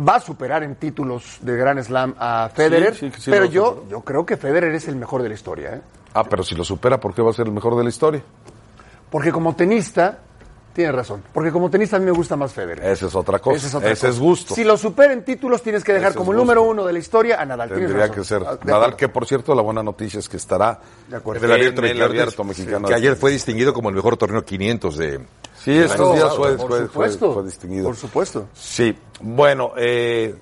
Va a superar en títulos de Grand Slam a Federer, Sí, sí, sí, pero yo, yo creo que Federer es el mejor de la historia. ¿eh? Ah, pero si lo supera, ¿por qué va a ser el mejor de la historia? Porque como tenista, tienes razón, porque como tenista a mí me gusta más Federer. Esa es otra cosa. Esa es otra Ese cosa. es gusto. Si lo supera en títulos, tienes que dejar Ese como el número uno de la historia a Nadal. Tendría razón. que ser Ah, de Nadal, acuerdo. que por cierto, la buena noticia es que estará De acuerdo. en el abierto, En el mexicano, abierto, mexicano. Que ayer fue distinguido como el mejor torneo 500 de... Sí, estos días fue, por fue- fue- supuesto, fue distinguido. Por supuesto. Sí, bueno, eh,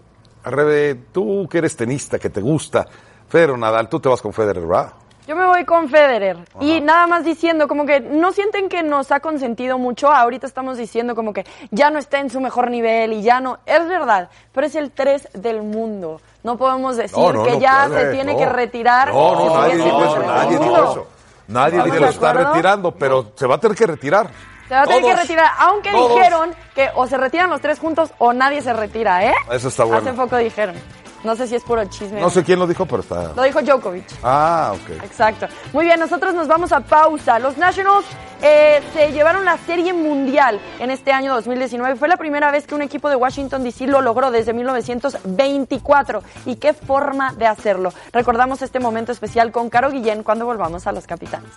Rebe, tú que eres tenista, que te gusta, Federer o Nadal, tú te vas con Federer, ¿verdad? Yo me voy con Federer. Y nada más diciendo, como que no sienten que nos ha consentido mucho. Ahorita estamos diciendo como que ya no está en su mejor nivel y ya no. Es verdad, pero es el 3 del mundo. No podemos decir No, no, que no, ya se tiene que retirar. No, no, nadie dijo eso, nadie dijo eso. Nadie ¿Estamos lo está retirando, pero se va a tener que retirar. Se va a tener que retirar, aunque Todos. dijeron que o se retiran los tres juntos o nadie se retira, ¿eh? Eso está bueno. Hace poco dijeron. No sé si es puro chisme. No sé quién lo dijo, pero está... Lo dijo Djokovic. Ah, ok. Exacto. Muy bien, nosotros nos vamos a pausa. Los Nationals eh, se llevaron la Serie Mundial en este año 2019. Fue la primera vez que un equipo de Washington DC lo logró desde 1924. ¿Y qué forma de hacerlo? Recordamos este momento especial con Caro Guillén cuando volvamos a los capitanes.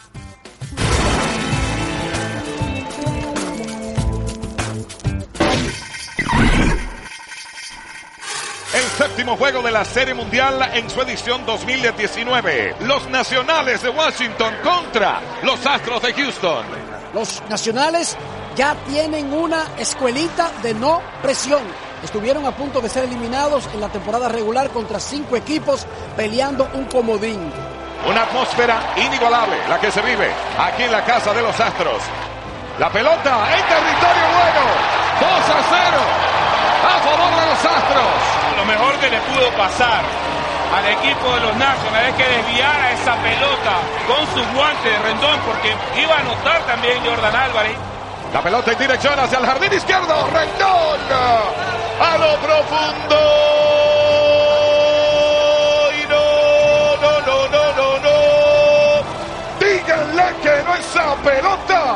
Séptimo juego de la Serie Mundial en su edición 2019. Los Nacionales de Washington contra los Astros de Houston. Los nacionales ya tienen una escuelita de no presión. Estuvieron a punto de ser eliminados en la temporada regular contra cinco equipos peleando un comodín. Una atmósfera inigualable la que se vive aquí en la casa de los Astros. La pelota en territorio bueno. 2 a 0 a favor de los Astros. Pudo pasar al equipo de los Nationals es que desviara esa pelota con sus guantes de rendón porque iba a anotar también Jordan Álvarez. La pelota en dirección hacia el jardín izquierdo. Rendón a lo profundo. Y no, no, no, no, no, no. Díganle que no esa pelota.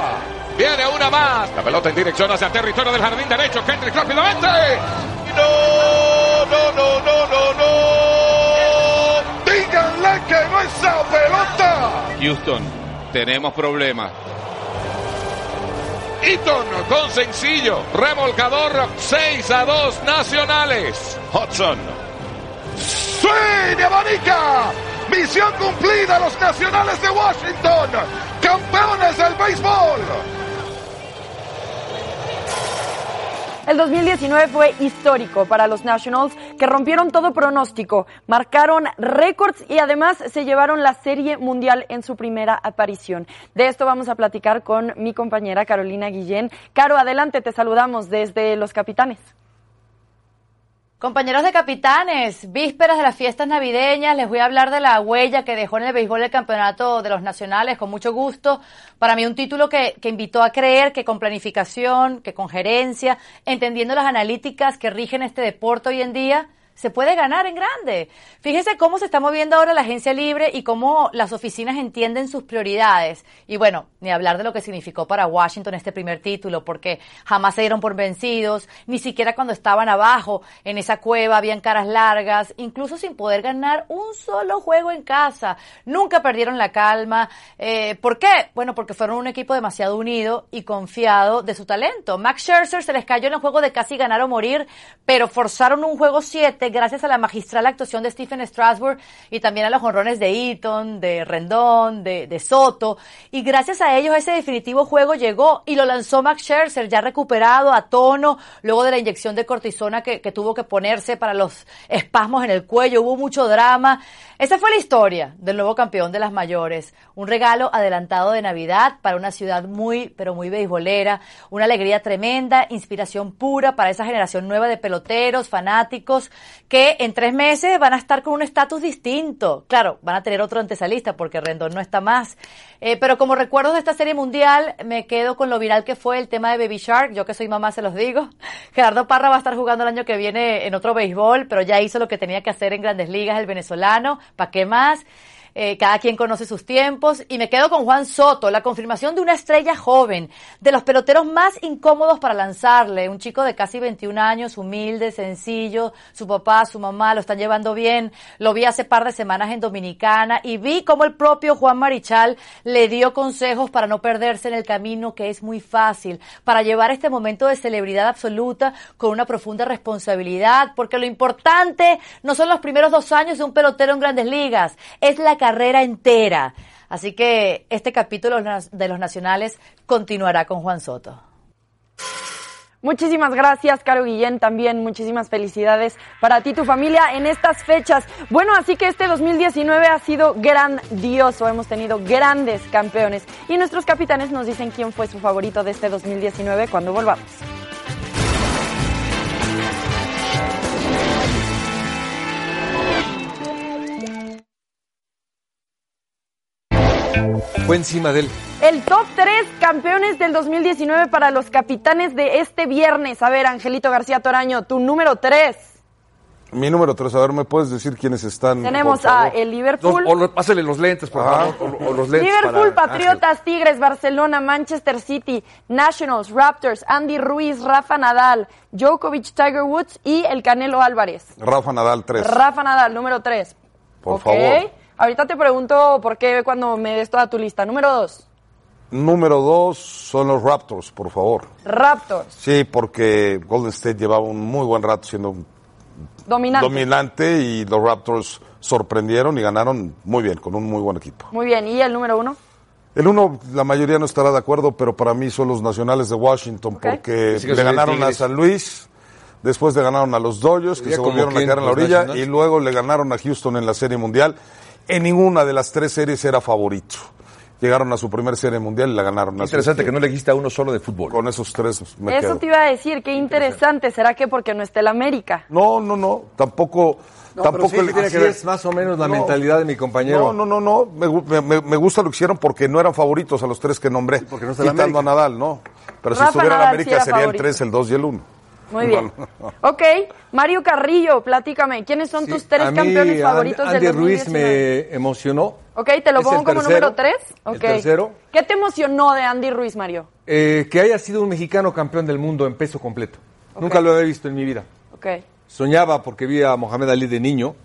Viene una más. La pelota en dirección hacia el territorio del jardín derecho. Kendrick rápidamente. Y no, no, no, no, no, no. Díganle que no esa pelota. Houston, tenemos problemas. Eaton con sencillo. Remolcador 6 a 2 nacionales. Hudson. ¡Swing de abanica! Misión cumplida los nacionales de Washington. Campeones del béisbol. El 2019 fue histórico para los Nationals que rompieron todo pronóstico, marcaron récords y además se llevaron la Serie Mundial en su primera aparición. De esto vamos a platicar con mi compañera Carolina Guillén. Caro, adelante, te saludamos desde Los Capitanes. Compañeros de capitanes, vísperas de las fiestas navideñas, les voy a hablar de la huella que dejó en el béisbol el campeonato de los nacionales, con mucho gusto. Para mí un título que, que invitó a creer que con planificación, que con gerencia, entendiendo las analíticas que rigen este deporte hoy en día, se puede ganar en grande. Fíjese cómo se está moviendo ahora la agencia libre y cómo las oficinas entienden sus prioridades. Y bueno, ni hablar de lo que significó para Washington este primer título, porque jamás se dieron por vencidos, ni siquiera cuando estaban abajo en esa cueva habían caras largas, incluso sin poder ganar un solo juego en casa. Nunca perdieron la calma. Eh, ¿Por qué? Bueno, porque fueron un equipo demasiado unido y confiado de su talento. Max Scherzer se les cayó en el juego de casi ganar o morir, pero forzaron un juego 7 gracias a la magistral actuación de Stephen Strasburg y también a los honrones de Eaton, de Rendón, de, Soto. Y gracias a ellos ese definitivo juego llegó y lo lanzó Max Scherzer ya recuperado a tono luego de la inyección de cortisona que tuvo que ponerse para los espasmos en el cuello. Hubo mucho drama. Esa fue la historia del nuevo campeón de las mayores. Un regalo adelantado de Navidad para una ciudad muy, pero muy beisbolera. Una alegría tremenda, inspiración pura para esa generación nueva de peloteros, fanáticos, que en tres meses van a estar con un estatus distinto. Claro, van a tener otro antesalista porque Rendón no está más. Eh, pero como recuerdos de esta serie mundial, me quedo con lo viral que fue el tema de Baby Shark. Yo que soy mamá se los digo. Gerardo Parra va a estar jugando el año que viene en otro béisbol, pero ya hizo lo que tenía que hacer en grandes ligas el venezolano. ¿Para qué más? Eh, cada quien conoce sus tiempos. Y me quedo con Juan Soto, la confirmación de una estrella joven, de los peloteros más incómodos para lanzarle. Un chico de casi 21 años, humilde, sencillo. Su papá, su mamá lo están llevando bien. Lo vi hace par de semanas en Dominicana y vi cómo el propio Juan Marichal le dio consejos para no perderse en el camino, que es muy fácil, para llevar este momento de celebridad absoluta con una profunda responsabilidad, porque lo importante no son los primeros dos años de un pelotero en grandes ligas, es la carrera entera. Así que este capítulo de los nacionales continuará con Juan Soto. Muchísimas gracias, Caro Guillén, también muchísimas felicidades para ti y tu familia en estas fechas. Bueno, así que este 2019 ha sido grandioso, hemos tenido grandes campeones y nuestros capitanes nos dicen quién fue su favorito de este 2019 cuando volvamos. Fue encima de él. El top 3 campeones del 2019 para los capitanes de este viernes. A ver, Angelito García Toraño, tu número 3. Mi número 3, a ver, ¿me puedes decir quiénes están? Tenemos a el Liverpool. o lo- pásale los lentes, por favor. O, o los lentes Liverpool, para Patriotas, Tigres, Barcelona, Manchester City, Nationals, Raptors, Andy Ruiz, Rafa Nadal, Djokovic, Tiger Woods y el Canelo Álvarez. Rafa Nadal 3. Rafa Nadal, número 3. Por favor. Ahorita te pregunto por qué cuando me des toda tu lista. Número 2. Número 2 son los Raptors, por favor. Raptors, Sí, porque Golden State llevaba un muy buen rato siendo dominante. dominante y los Raptors sorprendieron y ganaron muy bien, con un muy buen equipo. Muy bien. ¿Y el número 1? El uno, la mayoría no estará de acuerdo, pero para mí son los nacionales de Washington, porque Sí, le ganaron a. San Luis, después le ganaron a los Dodgers, que se volvieron a quedar en la orilla, y luego le ganaron a Houston en la Serie Mundial. En ninguna de las tres series era favorito. Llegaron a su primer Serie Mundial y la ganaron. Así Interesante es que no le dijiste a uno solo de fútbol. Con esos tres me Eso quedo. te iba a decir, qué interesante. ¿Será que porque no está el América? No, no, no, tampoco... tampoco el- Así es más o menos la No. mentalidad de mi compañero. No, no, no, no. Me, me- me- gusta lo que hicieron porque no eran favoritos a los tres que nombré. Porque no está el Quitando a Nadal, ¿no? Pero si estuviera en sí América era sería el. 3, el 2 y el 1. Muy bien. Ok, Mario Carrillo, platícame, ¿quiénes son tus tres mí, campeones Andy- favoritos Andy del Ruiz 2019? me emocionó. Ok, te lo Es pongo como tercero, número 3. el tercero. ¿Qué te emocionó de Andy Ruiz, Mario? Eh, que haya sido un mexicano campeón del mundo en peso completo. Nunca lo había visto en mi vida. Ok. Soñaba porque vi a Mohamed Ali de niño,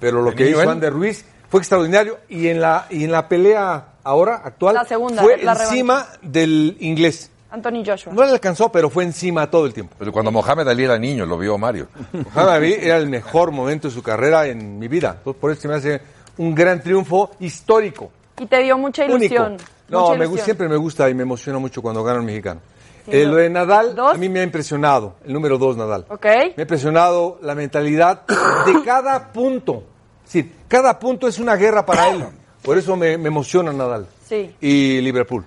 pero lo ¿De que niño hizo él? Andy Ruiz fue extraordinario y en la y en la pelea ahora actual La segunda, fue la encima del inglés. Anthony Joshua. No le alcanzó, pero fue encima todo el tiempo. Pero cuando Mohamed Ali era niño, lo vio Mario. Mohamed Ali era el mejor momento de su carrera en mi vida. Entonces, por eso se me hace un gran triunfo histórico. Y te dio mucha ilusión. Único. No, mucha me ilusión. gusta, siempre me gusta y me emociona mucho cuando gana un mexicano. Sí, Eh, lo- de Nadal, a mí me ha impresionado, el número dos Nadal. Me ha impresionado la mentalidad de cada punto. Sí, cada punto es una guerra para él. Por eso me, me emociona Nadal. Sí. Y Liverpool.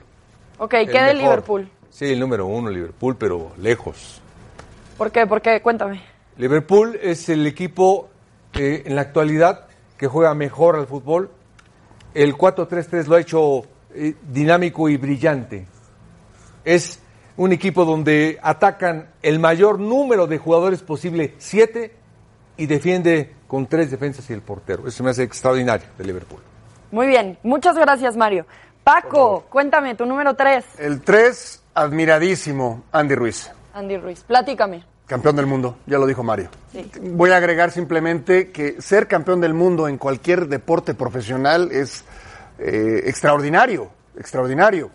Ok, ¿qué de. Liverpool? Sí, el número uno, Liverpool, pero lejos. ¿Por qué? ¿Por qué? Cuéntame. Liverpool es el equipo eh, en la actualidad que juega mejor al fútbol. El 4-3-3 lo ha hecho eh, dinámico y brillante. Es un equipo donde atacan el mayor número de jugadores posible, siete, y defiende con tres defensas y el portero. Eso me hace extraordinario de Liverpool. Muy bien, muchas gracias, Mario. Paco, cuéntame, tu número 3, El 3, admiradísimo, Andy Ruiz, Andy Ruiz. Platícame. campeón del mundo, ya lo dijo Mario. Sí. Voy a agregar simplemente que ser campeón del mundo en cualquier deporte profesional es eh, extraordinario, extraordinario.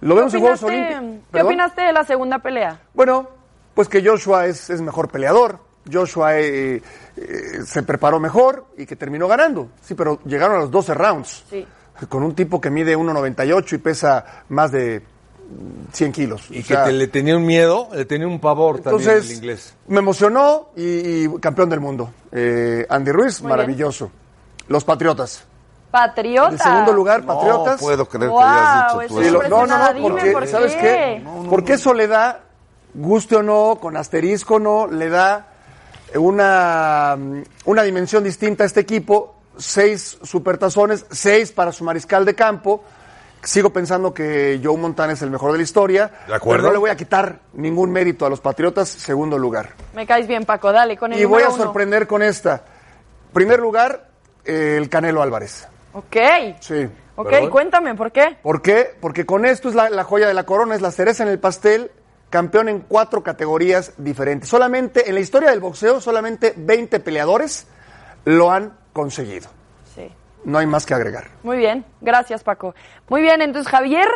Lo vemos en Juegos Olímpicos. ¿Qué opinaste de la segunda pelea? Bueno, pues que Joshua es, es mejor peleador. Joshua eh, eh, se preparó mejor y que terminó ganando. Sí, pero llegaron a los 12 rounds. Sí. Con un tipo que mide 1,98 y pesa más de 100 kilos. Y O que sea, te- le tenía un miedo, le tenía un pavor también entonces, el inglés. me emocionó y, y campeón del mundo. Eh, Andy Ruiz, Muy maravilloso. Los Patriotas. Patriota. En segundo lugar, No Patriotas. puedo creer que Wow, hayas dicho eso tú es Sí, lo- no, no, no, porque, por ¿sabes qué. qué? Porque eso le da, guste o no, con asterisco o no, le da una, una dimensión distinta a este equipo. Seis supertazones, seis para su mariscal de campo. Sigo pensando que Joe Montana es el mejor de la historia. ¿De acuerdo? Pero no le voy a quitar ningún mérito a los Patriotas, segundo lugar. Me caes bien, Paco. Dale, con el Y voy a uno. sorprender con esta. Primer lugar, eh, el Canelo Álvarez. Ok. Sí. Ok, cuéntame, ¿por qué? ¿Por qué? Porque con esto es la, la joya de la corona, es la cereza en el pastel, campeón en cuatro categorías diferentes. Solamente, en la historia del boxeo, solamente 20 peleadores lo han conseguido. No hay más que agregar. Muy bien, gracias, Paco. Muy bien, entonces, Javier,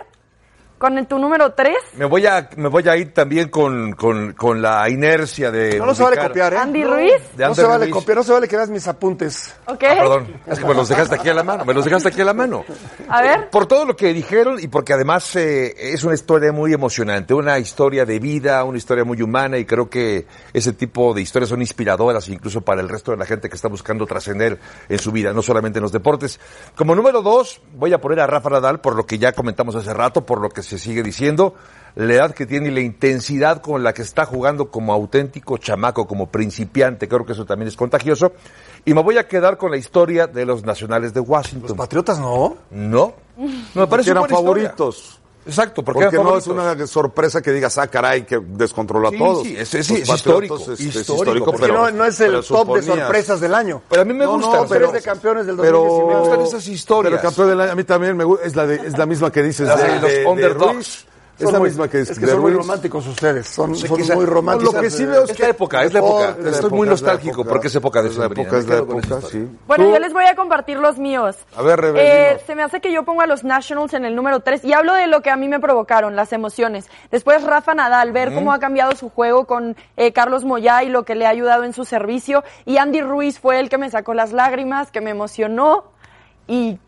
con el- tu número 3, Me voy a, me voy a ir también con, con, con la inercia de. No, no se vale copiar, ¿eh? Andy No. Ruiz. De No Andy se vale Ruiz. copiar, no se vale que veas mis apuntes. ¿ok? Ah, perdón, es que me los dejaste aquí a la mano, me los dejaste aquí a la mano. A ver. Por todo lo que dijeron y porque además eh, es una historia muy emocionante, una historia de vida, una historia muy humana y creo que ese tipo de historias son inspiradoras incluso para el resto de la gente que está buscando trascender en su vida, no solamente en los deportes. Como número dos, voy a poner a Rafa Nadal por lo que ya comentamos hace rato, por lo que se sigue diciendo, la edad que tiene y la intensidad con la que está jugando como auténtico chamaco, como principiante, creo que eso también es contagioso. Y me voy a quedar con la historia de los nacionales de Washington. ¿Los Patriotas no? No. No me parece eran favoritos. Exacto, porque, Porque no es una sorpresa que digas, ah, caray, que descontroló Sí, a todos. sí, es- es- es histórico, es- es histórico, histórico, porque pero no, no es el pero top de suponías- sorpresas del año. Pero a mí me No, gusta. no, pero es de campeones del Pero 2019. Me gustan esas historias. Pero campeón del año, a mí también me gusta, es la, de- es la misma que dices La de, de los de- de underdogs. Es la muy- misma que es que de son muy románticos ustedes, son, Sí, son quizá- muy románticos. Lo que sí veo es Es la época, es la época. Estoy muy nostálgico porque es época de Es la Sembrina. época, es la época, esa sí. Bueno, Tú- yo les voy a compartir los míos. A ver, Eh, se me hace que yo pongo a los Nationals en el número 3 y hablo de lo que a mí me provocaron, las emociones. Después Rafa Nadal, ver cómo ha cambiado su juego con eh, Carlos Moyá y lo que le ha ayudado en su servicio. Y Andy Ruiz fue el que me sacó las lágrimas, que me emocionó y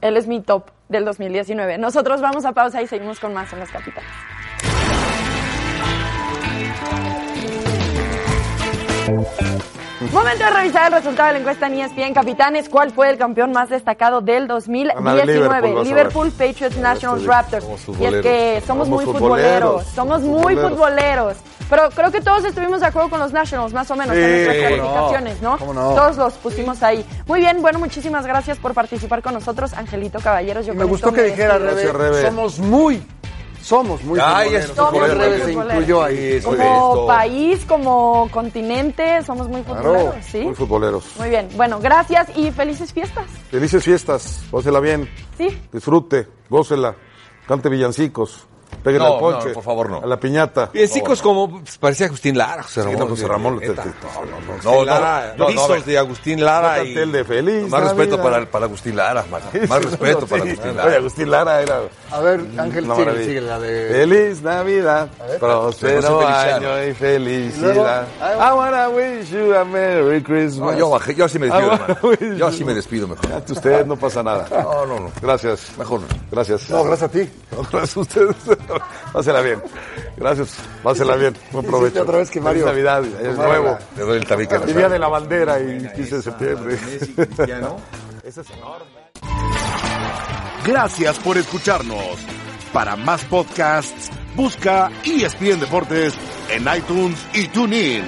él es mi top del 2019. Nosotros vamos a pausa y seguimos con más en los capitanes. Momento de revisar el resultado de la encuesta en ESPN Capitanes. ¿Cuál fue el campeón más destacado del 2019? Liverpool, vas a Liverpool, Patriots, Nationals, sí, Raptors. Y es que somos, Somos muy futboleros. futboleros. Somos muy Futboleros. futboleros. Pero creo que todos estuvimos de acuerdo con los Nationals, más o menos, Sí, en nuestras no, calificaciones, ¿no? Todos los pusimos ahí. Muy bien, bueno, muchísimas gracias por participar con nosotros, Angelito Caballeros. Yo me gustó que me dijera, Rebe. somos muy, somos muy Ay, futboleros. Somos se incluyó ahí. Como país, como continente, somos muy futboleros, Claro, ¿sí? muy futboleros. Muy bien, bueno, gracias y felices fiestas. Felices fiestas, gócela bien, Sí. disfrute, gócela, cante villancicos. Péguenle No, al ponche. no, por favor, no. A la piñata. Villancicos como pues, parecía Agustín Lara, José Sí, Ramón. no, José Ramón, neta. te- te- no, no, no, No, Agustín no, Lara, no, no, de Agustín Lara y de feliz. Más respeto para, para Agustín Lara. Más respeto para Sí. Agustín Oye, Lara. Agustín Lara era. A ver, Ángel, una sigue, la de... Feliz Navidad, próspero año y felicidad. luego, I wanna wish you a Merry Christmas. No, yo bajé, yo así me despido, hermano. Yo así me despido mejor. Ante usted no pasa nada. No, no, no. Gracias. Mejor no. Gracias. No, gracias a ti. No, gracias a ustedes. Pásela bien. Gracias. Pásela bien. Buen provecho. otra vez que Mario- Feliz Navidad. Es nuevo. Le doy el tabique a la El día de la bandera y 15 de septiembre. Ese es enorme. Gracias por escucharnos. Para más podcasts, busca ESPN Deportes en iTunes y TuneIn.